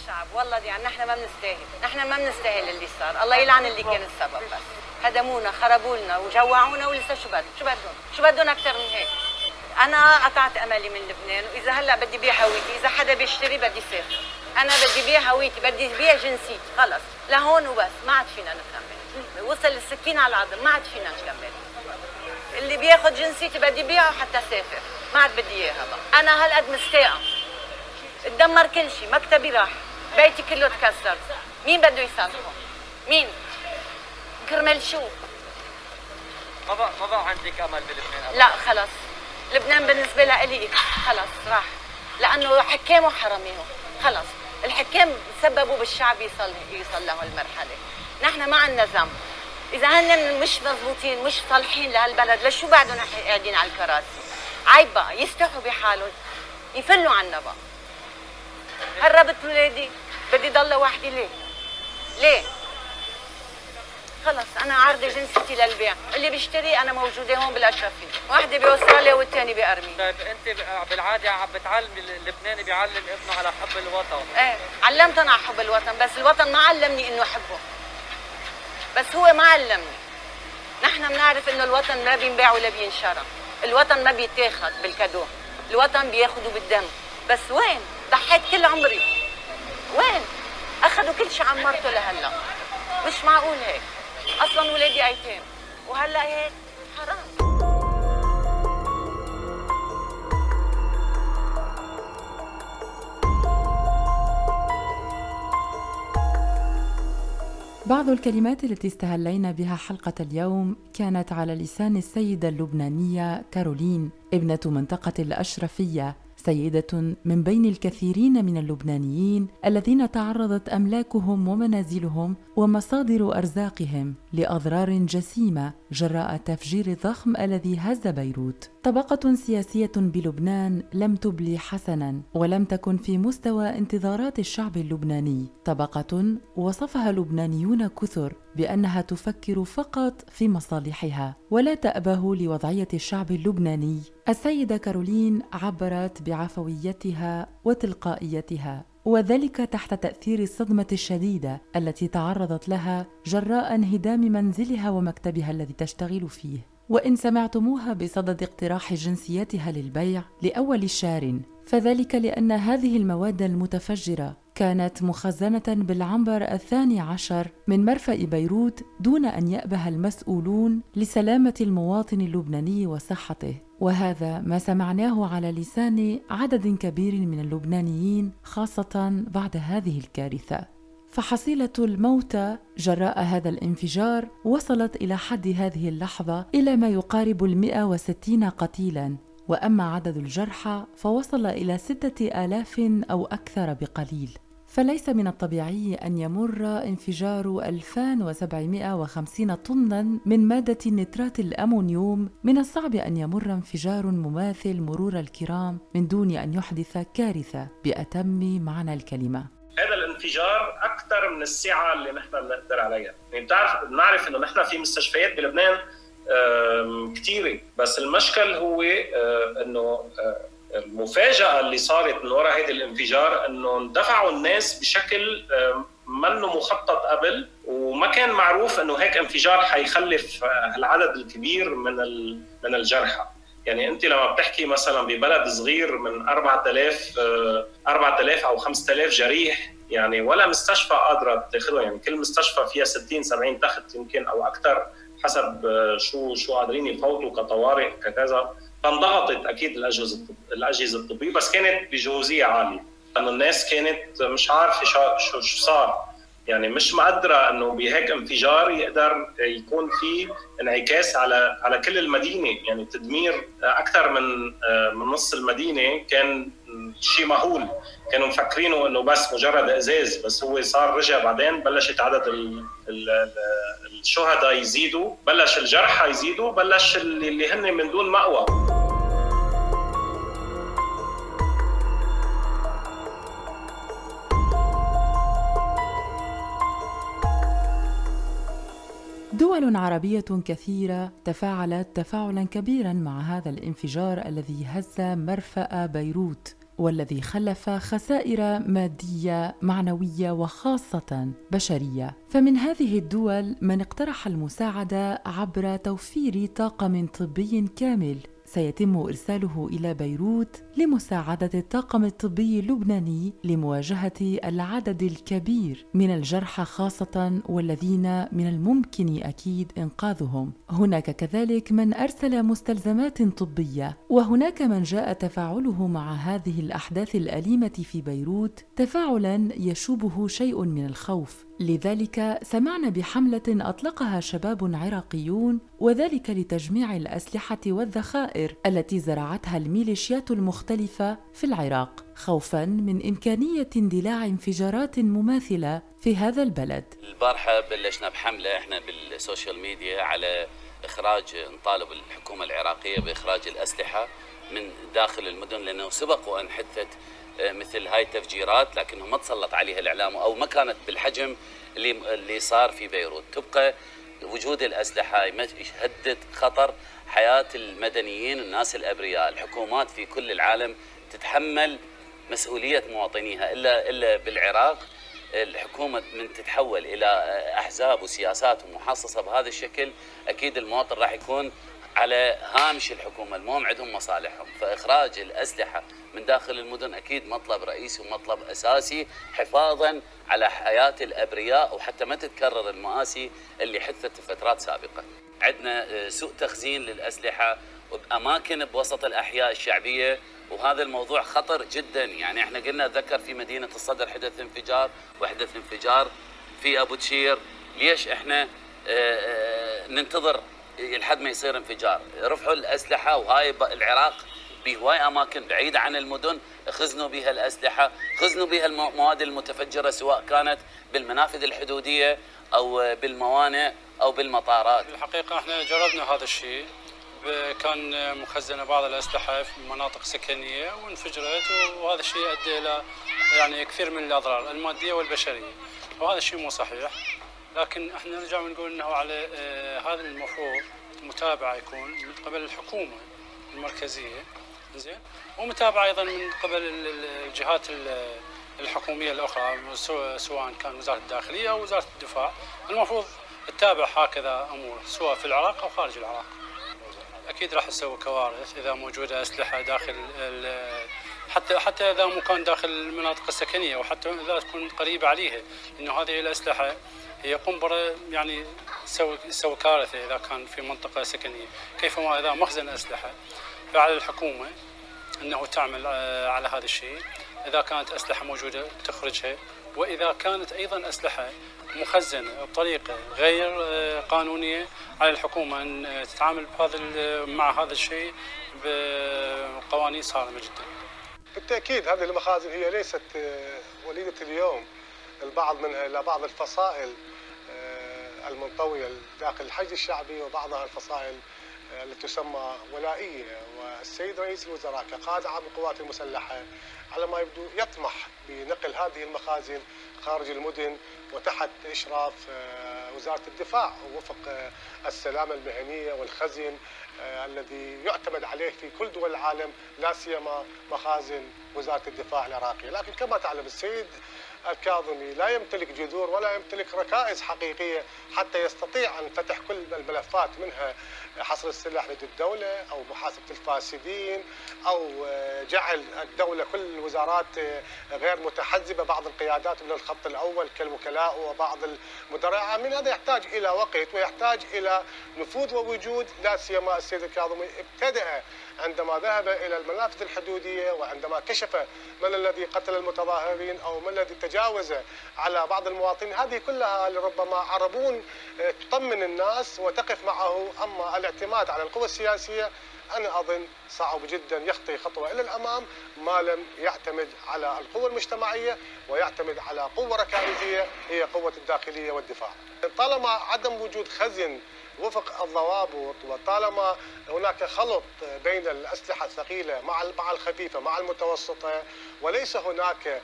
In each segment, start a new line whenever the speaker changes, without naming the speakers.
الشعب. والله يعني نحن ما بنستاهل. نحن ما بنستاهل اللي صار. الله يلعن اللي كان السبب بس. هدمونا خربوا لنا وجوعونا ولسه شو بدهم شو بدهم؟ شو بدهم أكثر من هيك؟ أنا قطعت أملي من لبنان وإذا هلأ بدي بيع هويتي إذا حدا بيشتري بدي سافر أنا بدي بيع هويتي بدي بيع جنسيتي خلص. لهون وبس ما عاد فينا نكمل. وصل السكين على العظم ما عاد فينا نكمل. اللي بياخذ جنسيتي بدي بيعه حتى سافر. ما عاد بدي إياها بقى. أنا هالقد مستاءة. تدمر كل شيء مكتبي راح. بيتي كله تكسر. مين بده يصالحه مين؟ كرمال شو؟
ما بقى ما بقى عندك أمل بلبنان
لا خلص. لبنان بالنسبة لي خلص راح. لأنه حكامه حراميه خلص. الحكام سببوا بالشعب يصل يصل له المرحلة. نحن ما عندنا ذنب. إذا هن مش مضبوطين مش صالحين لهالبلد لشو بعدهم قاعدين على الكراسي؟ عيب بقى. يستحوا بحالهم. يفلوا عنا بقى. هربت ولادي. بدي ضل وحدي ليه؟ ليه؟ خلص أنا عارضة جنسيتي للبيع. اللي بيشتري أنا موجودة هون بالأشرفية. واحدة بأستراليا والثاني بارمينيا
طيب أنت بالعادة عم بتعلمي اللبناني بيعلم ابنه على حب الوطن.
إيه علمت أنا على حب الوطن بس الوطن ما علمني إنه احبه بس هو ما علمني. نحن بنعرف إنه الوطن ما بينباع ولا بينشرى الوطن ما بيتاخذ بالكادو. الوطن بياخذه بالدم. بس وين؟ ضحيت كل عمري. وين؟ أخذوا كل شيء عمرته لهلا مش معقول هيك. أصلا ولادي ايتام وهلا هيك؟ حرام.
بعض الكلمات التي استهلينا بها حلقة اليوم كانت على لسان السيدة اللبنانية كارولين ابنة منطقة الأشرفية. سيدة من بين الكثيرين من اللبنانيين الذين تعرضت أملاكهم ومنازلهم ومصادر أرزاقهم لأضرار جسيمة جراء التفجير الضخم الذي هز بيروت. طبقة سياسية بلبنان لم تبلي حسنا ولم تكن في مستوى انتظارات الشعب اللبناني. طبقة وصفها لبنانيون كثر بأنها تفكر فقط في مصالحها ولا تأبه لوضعية الشعب اللبناني. السيدة كارولين عبرت بعفويتها وتلقائيتها وذلك تحت تأثير الصدمة الشديدة التي تعرضت لها جراء انهدام منزلها ومكتبها الذي تشتغل فيه. وإن سمعتموها بصدد اقتراح جنسيتها للبيع لأول شار فذلك لأن هذه المواد المتفجرة كانت مخزنة بالعنبر الثاني عشر من مرفأ بيروت دون أن يأبه المسؤولون لسلامة المواطن اللبناني وصحته. وهذا ما سمعناه على لسان عدد كبير من اللبنانيين خاصة بعد هذه الكارثة. فحصيلة الموتى جراء هذا الانفجار وصلت إلى حد هذه اللحظة إلى ما يقارب المئة وستين قتيلاً. وأما عدد الجرحى فوصل إلى ستة آلاف أو أكثر بقليل. فليس من الطبيعي أن يمر انفجار 2750 طنا من مادة نترات الأمونيوم. من الصعب أن يمر انفجار مماثل مرور الكرام من دون أن يحدث كارثة بأتم معنى الكلمة.
هذا الانفجار أكثر من السعه اللي نحن بنقدر عليها، يعني بتعرف بنعرف إنه نحن في مستشفيات بلبنان كثيره، بس المشكل هو آه، إنه آه، المفاجأة اللي صارت من وراء هذا الانفجار إنه اندفعوا الناس بشكل منه مخطط قبل وما كان معروف إنه هيك انفجار حيخلف العدد الكبير من من الجرحى. يعني أنت لما بتحكي مثلا ببلد صغير من 4000 4000 أو 5000 جريح يعني ولا مستشفى قادرة تاخذهم يعني كل مستشفى فيها 60 70 تخت يمكن أو أكثر حسب شو شو قادرين يفوتوا كطوارئ ككذا. فانضغطت أكيد الأجهزة الأجهزة الطبية بس كانت بجوزية عالية. لأنه الناس كانت مش عارفة شو شو صار. يعني مش مقدرة إنه بهيك انفجار يقدر يكون في انعكاس على على كل المدينة. يعني تدمير أكثر من من نص المدينة كان شيء مهول. كانوا مفكرينه إنه بس مجرد إزاز بس هو صار رجع بعدين بلشت عدد الشهداء يزيدوا بلش الجرحى يزيدوا بلش اللي هن من دون مأوى.
دول عربية كثيرة تفاعلت تفاعلا كبيرا مع هذا الانفجار الذي هز مرفأ بيروت. والذي خلف خسائر مادية معنوية وخاصة بشرية. فمن هذه الدول من اقترح المساعدة عبر توفير طاقم طبي كامل. سيتم إرساله إلى بيروت لمساعدة الطاقم الطبي اللبناني لمواجهة العدد الكبير من الجرحى خاصة والذين من الممكن أكيد إنقاذهم. هناك كذلك من أرسل مستلزمات طبية وهناك من جاء تفاعله مع هذه الأحداث الأليمة في بيروت تفاعلا يشوبه شيء من الخوف. لذلك سمعنا بحملة أطلقها شباب عراقيون وذلك لتجميع الأسلحة والذخائر التي زرعتها الميليشيات المختلفة في العراق خوفا من إمكانية اندلاع انفجارات مماثلة في هذا البلد.
البارحة بلشنا بحملة إحنا بالسوشيال ميديا على إخراج نطالب الحكومة العراقية بإخراج الأسلحة من داخل المدن لأنه سبق وان حدثت مثل هاي التفجيرات لكنه ما تسلط عليها الإعلام أو ما كانت بالحجم اللي اللي صار في بيروت. تبقى وجود الأسلحة يهدد خطر حياة المدنيين الناس الأبرياء. الحكومات في كل العالم تتحمل مسؤولية مواطنيها. إلا إلا بالعراق الحكومة من تتحول إلى أحزاب وسياسات ومحصصه بهذا الشكل أكيد المواطن راح يكون على هامش الحكومة. المهم عندهم مصالحهم. فإخراج الأسلحة من داخل المدن أكيد مطلب رئيسي ومطلب أساسي حفاظا على حياة الأبرياء وحتى ما تتكرر المآسي اللي حدثت في فترات سابقة. عندنا سوء تخزين للأسلحة بأماكن بوسط الأحياء الشعبية وهذا الموضوع خطر جدا. يعني إحنا قلنا أتذكر في مدينة الصدر حدث انفجار وحدث انفجار في أبو تشير. ليش إحنا ننتظر لحد ما يصير انفجار؟ رفعوا الأسلحة وهاي العراق بهواي أماكن بعيده عن المدن خزنوا بها الأسلحة خزنوا بها المواد المتفجرة سواء كانت بالمنافذ الحدودية أو بالموانئ أو بالمطارات.
الحقيقة إحنا جربنا هذا الشيء كان مخزنه بعض الأسلحة في مناطق سكنية وانفجرت وهذا الشيء أدى إلى يعني كثير من الأضرار المادية والبشرية وهذا الشيء مو صحيح. لكن إحنا نرجع ونقول إنه على آه هذا المفروض متابعة يكون من قبل الحكومة المركزية زين. ومتابعه أيضا من قبل الجهات الحكومية الأخرى سواء كان وزارة الداخلية أو وزارة الدفاع. المفروض تتابع هكذا أمور سواء في العراق أو خارج العراق. أكيد راح تسوي كوارث إذا موجودة أسلحة داخل حتى حتى إذا مو كان داخل المناطق السكنية وحتى إذا تكون قريبة عليها لأنه هذه الأسلحة هي قنبره يعني تسوي تسوي كارثة إذا كان في منطقة سكنية. كيفما إذا مخزن أسلحة. فعلى الحكومة إنه تعمل على هذا الشيء إذا كانت أسلحة موجودة تخرجها وإذا كانت أيضا أسلحة مخزنة بطريقة غير قانونية على الحكومة إن تتعامل بهذا مع هذا الشيء بقوانين صارمة جدا.
بالتأكيد هذه المخازن هي ليست وليدة اليوم البعض منها إلى بعض الفصائل المنطوية داخل الحشد الشعبي وبعضها الفصائل التي تسمى ولائية والسيد رئيس الوزراء كقائد عام القوات المسلحة على ما يبدو يطمح بنقل هذه المخازن خارج المدن وتحت إشراف وزارة الدفاع ووفق السلامة المهنية والخزن الذي يعتمد عليه في كل دول العالم لا سيما مخازن وزارة الدفاع العراقية، لكن كما تعلم السيد الكاظمي لا يمتلك جذور ولا يمتلك ركائز حقيقية حتى يستطيع أن فتح كل الملفات منها حصر السلاح لدى الدولة أو محاسبة الفاسدين أو جعل الدولة كل الوزارات غير متحزبة بعض القيادات من الخط الأول كالوكلاء وبعض المدراء. من هذا يحتاج إلى وقت ويحتاج إلى نفوذ ووجود لا سيما السيد الكاظمي ابتدأ عندما ذهب إلى المنافذ الحدودية وعندما كشف من الذي قتل المتظاهرين أو من الذي تجاوز على بعض المواطنين هذه كلها لربما عربون تطمن الناس وتقف معه أما الاعتماد على القوى السياسية أنا أظن صعب جدا يخطي خطوة إلى الأمام ما لم يعتمد على القوى المجتمعية ويعتمد على قوة ركائزية هي قوة الداخلية والدفاع. طالما عدم وجود خزن وفق الضوابط وطالما هناك خلط بين الأسلحة الثقيلة مع مع الخفيفة مع المتوسطة وليس هناك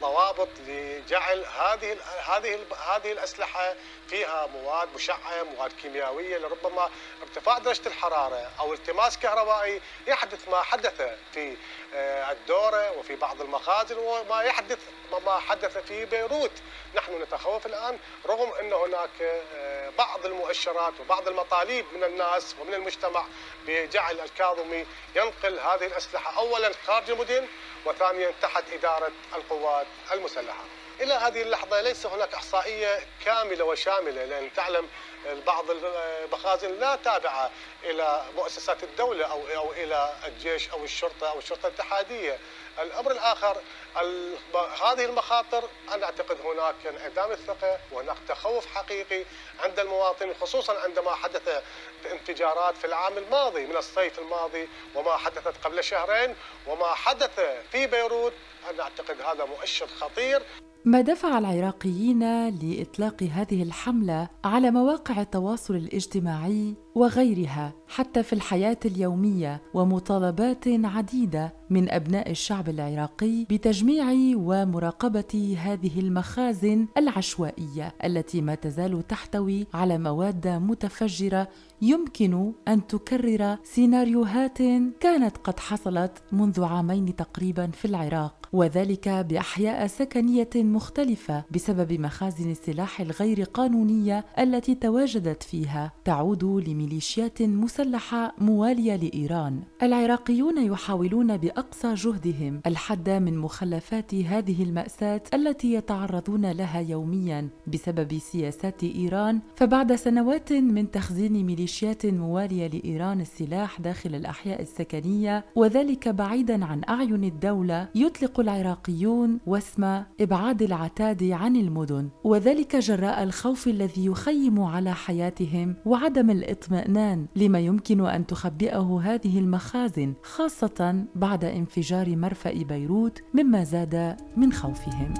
ضوابط لجعل هذه هذه هذه الأسلحة فيها مواد مشعة، مواد كيميائية لربما ارتفاع درجة الحرارة أو التماس كهربائي يحدث ما حدث في آه، الدورة وفي بعض المخازن وما يحدث ما حدث في بيروت، نحن نتخوف الآن رغم أن هناك آه، بعض المؤشرات وبعض المطالب من الناس ومن المجتمع بجعل الكاظمي ينقل هذه الأسلحة. اولا خارج المدن وثانيا تحت إدارة القوات المسلحة. إلى هذه اللحظة ليس هناك إحصائية كاملة وشاملة لأن تعلم بعض المخازن لا تابعة إلى مؤسسات الدولة أو أو إلى الجيش أو الشرطة أو الشرطة الاتحادية. الأمر الآخر هذه المخاطر أنا أعتقد هناك انعدام الثقة وهناك تخوف حقيقي عند المواطن خصوصا عندما حدث انفجارات في العام الماضي من الصيف الماضي وما حدثت قبل شهرين وما حدث في بيروت. أنا أعتقد هذا مؤشر خطير.
ما دفع العراقيين لإطلاق هذه الحملة على مواقع التواصل الاجتماعي وغيرها حتى في الحياة اليومية ومطالبات عديدة من أبناء الشعب العراقي بتجميع ومراقبة هذه المخازن العشوائية التي ما تزال تحتوي على مواد متفجرة يمكن أن تكرر سيناريوهات كانت قد حصلت منذ عامين تقريبا في العراق وذلك بأحياء سكنية مختلفة بسبب مخازن السلاح الغير قانونية التي تواجدت فيها تعود لميليشيات مسلحة موالية لإيران. العراقيون يحاولون بأقصى جهدهم الحد من مخلفات هذه المأساة التي يتعرضون لها يوميا بسبب سياسات إيران. فبعد سنوات من تخزين ميليشيات موالية لإيران السلاح داخل الأحياء السكنية وذلك بعيدا عن أعين الدولة يطلق العراقيون واسم إبعاد العتاد عن المدن. وذلك جراء الخوف الذي يخيم على حياتهم وعدم الاطمئنان لما يمكن أن تخبئه هذه المخازن خاصة بعد انفجار مرفأ بيروت مما زاد من خوفهم.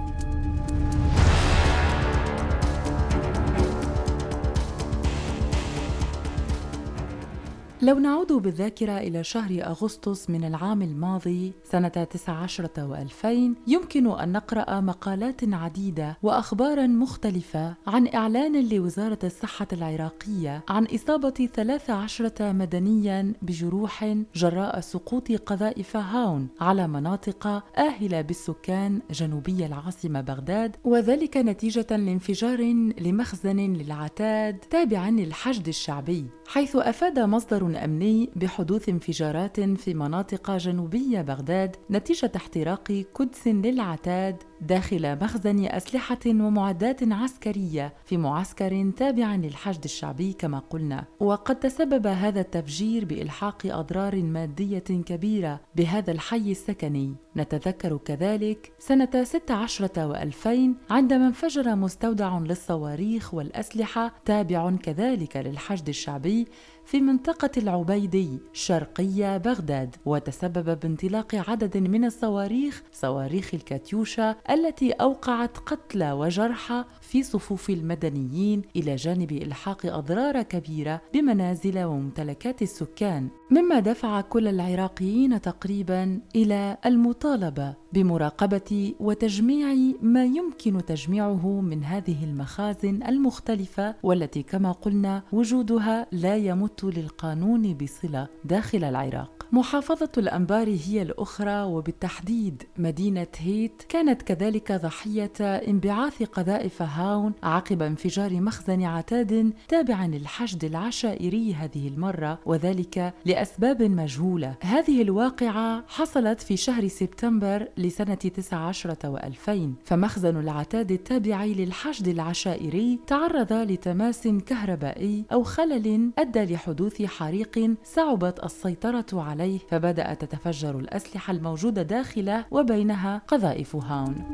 لو نعود بالذاكرة إلى شهر أغسطس من العام الماضي سنة 19 و2000 يمكن أن نقرأ مقالات عديدة وأخبارا مختلفة عن إعلان لوزارة الصحة العراقية عن إصابة 13 مدنيا بجروح جراء سقوط قذائف هاون على مناطق آهلة بالسكان جنوبي العاصمة بغداد وذلك نتيجة لانفجار لمخزن للعتاد تابع للحشد الشعبي حيث أفاد مصدر أمني بحدوث انفجارات في مناطق جنوبية بغداد نتيجة احتراق قدس للعتاد داخل مخزن أسلحة ومعدات عسكرية في معسكر تابع للحشد الشعبي كما قلنا. وقد تسبب هذا التفجير بإلحاق أضرار مادية كبيرة بهذا الحي السكني. نتذكر كذلك سنة 16 و2000 عندما انفجر مستودع للصواريخ والأسلحة تابع كذلك للحشد الشعبي في منطقة العبيدي شرقي بغداد. وتسبب بانطلاق عدد من الصواريخ صواريخ الكاتيوشا التي أوقعت قتلى وجرحى في صفوف المدنيين إلى جانب إلحاق أضرار كبيرة بمنازل وممتلكات السكان مما دفع كل العراقيين تقريبا إلى المطالبة. بمراقبة وتجميع ما يمكن تجميعه من هذه المخازن المختلفة والتي كما قلنا وجودها لا يمت للقانون بصلة داخل العراق. محافظة الأنبار هي الأخرى وبالتحديد مدينة هيت كانت كذلك ضحية انبعاث قذائف هاون عقب انفجار مخزن عتاد تابع للحشد العشائري هذه المرة وذلك لأسباب مجهولة. هذه الواقعة حصلت في شهر سبتمبر لسنة 19 و2000 فمخزن العتاد التابع للحشد العشائري تعرض لتماس كهربائي أو خلل أدى لحدوث حريق صعبت السيطرة عليه فبدأت تتفجر الأسلحة الموجودة داخله وبينها قذائف هاون.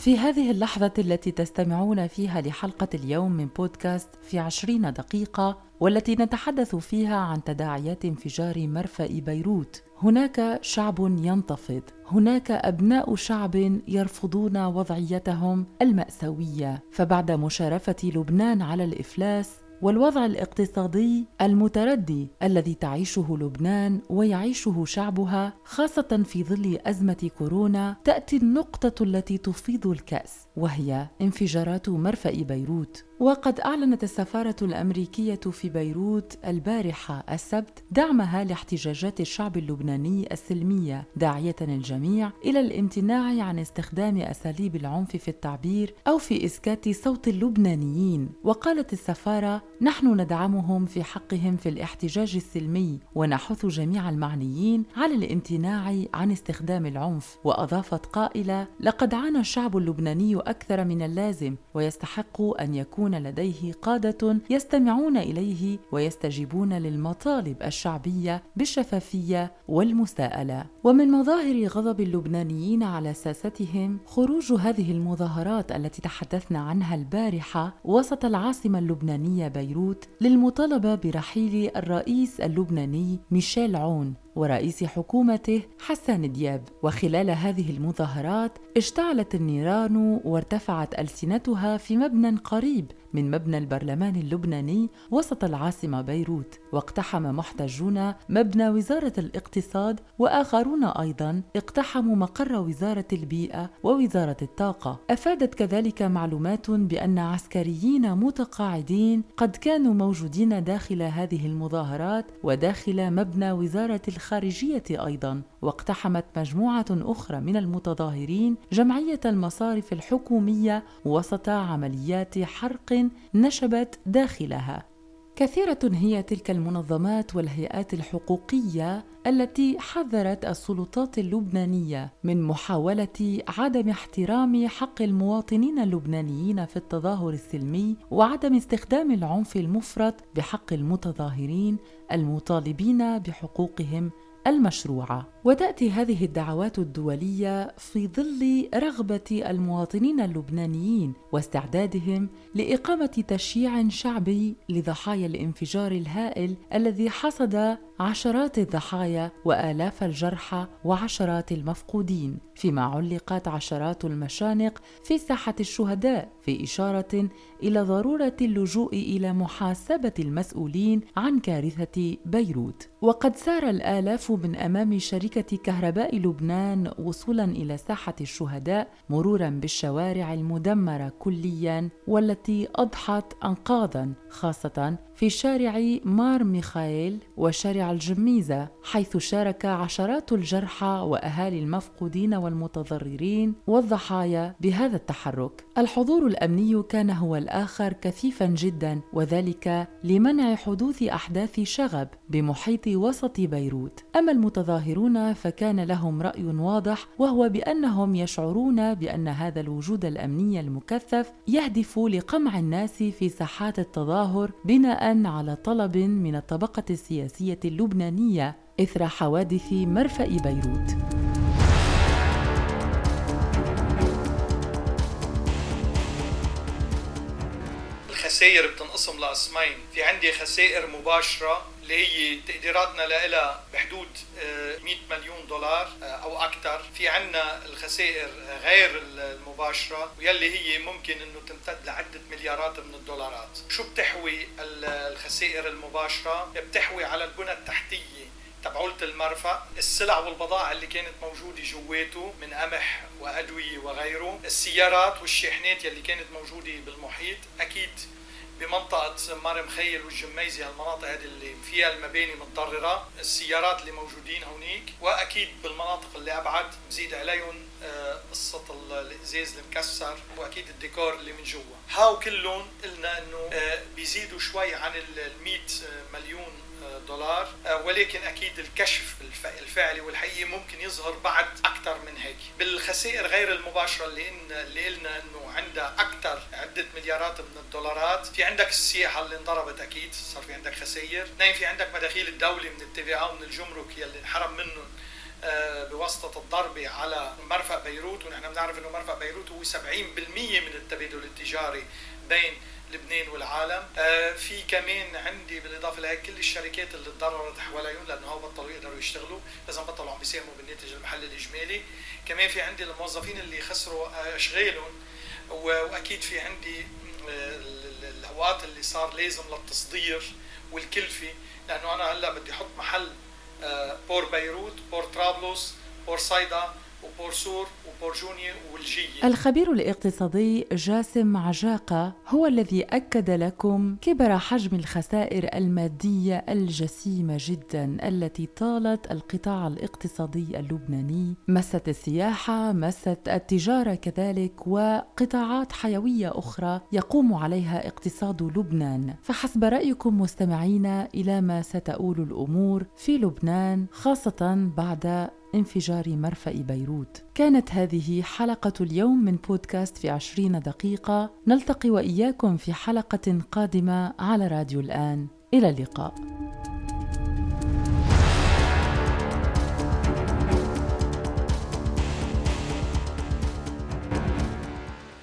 في هذه اللحظة التي تستمعون فيها لحلقة اليوم من بودكاست في عشرين دقيقة والتي نتحدث فيها عن تداعيات انفجار مرفأ بيروت. هناك شعب ينتفض. هناك أبناء شعب يرفضون وضعيتهم المأساوية. فبعد مشارفة لبنان على الإفلاس والوضع الاقتصادي المتردي الذي تعيشه لبنان ويعيشه شعبها خاصة في ظل أزمة كورونا تأتي النقطة التي تفيض الكأس وهي انفجارات مرفأ بيروت. وقد أعلنت السفارة الأمريكية في بيروت البارحة السبت دعمها لاحتجاجات الشعب اللبناني السلمية داعية الجميع إلى الامتناع عن استخدام أساليب العنف في التعبير أو في إسكات صوت اللبنانيين. وقالت السفارة نحن ندعمهم في حقهم في الاحتجاج السلمي ونحث جميع المعنيين على الامتناع عن استخدام العنف. وأضافت قائلة لقد عانى الشعب اللبناني أكثر من اللازم ويستحق أن يكون يكون لديه قادة يستمعون إليه ويستجيبون للمطالب الشعبية بالشفافية والمساءلة. ومن مظاهر غضب اللبنانيين على ساستهم خروج هذه المظاهرات التي تحدثنا عنها البارحة وسط العاصمة اللبنانية بيروت للمطالبة برحيل الرئيس اللبناني ميشيل عون. ورئيس حكومته حسان دياب. وخلال هذه المظاهرات اشتعلت النيران وارتفعت ألسنتها في مبنى قريب من مبنى البرلمان اللبناني وسط العاصمة بيروت. واقتحم محتجون مبنى وزارة الاقتصاد وآخرون أيضا اقتحموا مقر وزارة البيئة ووزارة الطاقة. أفادت كذلك معلومات بأن عسكريين متقاعدين قد كانوا موجودين داخل هذه المظاهرات وداخل مبنى وزارة الخارجية أيضا واقتحمت مجموعة أخرى من المتظاهرين جمعية المصارف الحكومية وسط عمليات حرق نشبت داخلها. كثيرة هي تلك المنظمات والهيئات الحقوقية التي حذرت السلطات اللبنانية من محاولة عدم احترام حق المواطنين اللبنانيين في التظاهر السلمي وعدم استخدام العنف المفرط بحق المتظاهرين المطالبين بحقوقهم المشروعة. وتأتي هذه الدعوات الدولية في ظل رغبة المواطنين اللبنانيين واستعدادهم لإقامة تشييع شعبي لضحايا الانفجار الهائل الذي حصد عشرات الضحايا وآلاف الجرحى وعشرات المفقودين فيما علقت عشرات المشانق في ساحة الشهداء في إشارة إلى ضرورة اللجوء إلى محاسبة المسؤولين عن كارثة بيروت. وقد سار الآلاف من أمام شركة كهرباء لبنان وصولا إلى ساحة الشهداء مرورا بالشوارع المدمرة كليا والتي أضحت انقاضا خاصة في شارع مار ميخائيل وشارع الجميزة حيث شارك عشرات الجرحى وأهالي المفقودين والمتضررين والضحايا بهذا التحرك. الحضور الأمني كان هو الآخر كثيفا جدا وذلك لمنع حدوث أحداث شغب بمحيط وسط بيروت. أما المتظاهرون فكان لهم رأي واضح وهو بأنهم يشعرون بأن هذا الوجود الأمني المكثف يهدف لقمع الناس في ساحات التظاهر بناء على طلب من الطبقة السياسية اللبنانية إثر حوادث مرفأ بيروت.
الخسائر بتنقسم لقسمين، في عندي خسائر مباشرة اللي هي تقديراتنا لها بحدود 100 آه، مليون دولار آه، أو أكثر في عندنا الخسائر غير المباشرة واللي هي ممكن إنه تمتد لعدة مليارات من الدولارات. شو بتحوي الخسائر المباشرة؟ بتحوي على البنى التحتية تبعولة المرفأ السلع والبضائع اللي كانت موجودة جواته من قمح وأدوية وغيره السيارات والشاحنات يلي كانت موجودة بالمحيط. أكيد بمنطقة مار مخيل والجميزة هالمناطق هذه اللي فيها المباني متضررة السيارات اللي موجودين هونيك وأكيد بالمناطق اللي أبعد بزيد عليهم آه، قصة الإزاز المكسر وأكيد الديكور اللي من جوا. هاو كلهم قلنا إنه آه، بيزيدوا شوي عن ال 100 مليون دولار. آه، ولكن أكيد الكشف الفعلي والحقيقي ممكن يظهر بعد أكثر من هيك. بالخسائر غير المباشرة اللي إن اللي قلنا إنه عندها أكثر عدة مليارات من الدولارات في عندك السياحة اللي انضربت أكيد صار في عندك خسائر. اثنين في عندك مداخيل الدولة من التي ومن الجمرك يلي انحرم منهم. آه، بواسطة الضربة على مرفأ بيروت ونحن بنعرف إنه مرفأ بيروت هو 70% من التبادل التجاري بين لبنان والعالم. آه في كمان عندي بالإضافة لهيك كل الشركات اللي تضررت حواليهم لأنه بطلوا يقدروا يشتغلوا لازم بطلوا عم بيساهموا بالناتج المحلي الإجمالي. كمان في عندي الموظفين اللي خسروا أشغالهم وأكيد في عندي آه، الاوقات اللي صار لازم للتصدير والكلفة لأنه أنا هلأ بدي أحط محل Eh, por Beirut, por Trablus, por Saida,
الخبير الاقتصادي جاسم عجاقة هو الذي أكد لكم كبر حجم الخسائر المادية الجسيمة جدا التي طالت القطاع الاقتصادي اللبناني. مست السياحة مست التجارة كذلك وقطاعات حيوية أخرى يقوم عليها اقتصاد لبنان. فحسب رأيكم مستمعينا إلى ما ستؤول الأمور في لبنان خاصة بعد انفجار مرفأ بيروت. كانت هذه حلقة اليوم من بودكاست في عشرين دقيقة. نلتقي وإياكم في حلقة قادمة على راديو الآن. إلى اللقاء.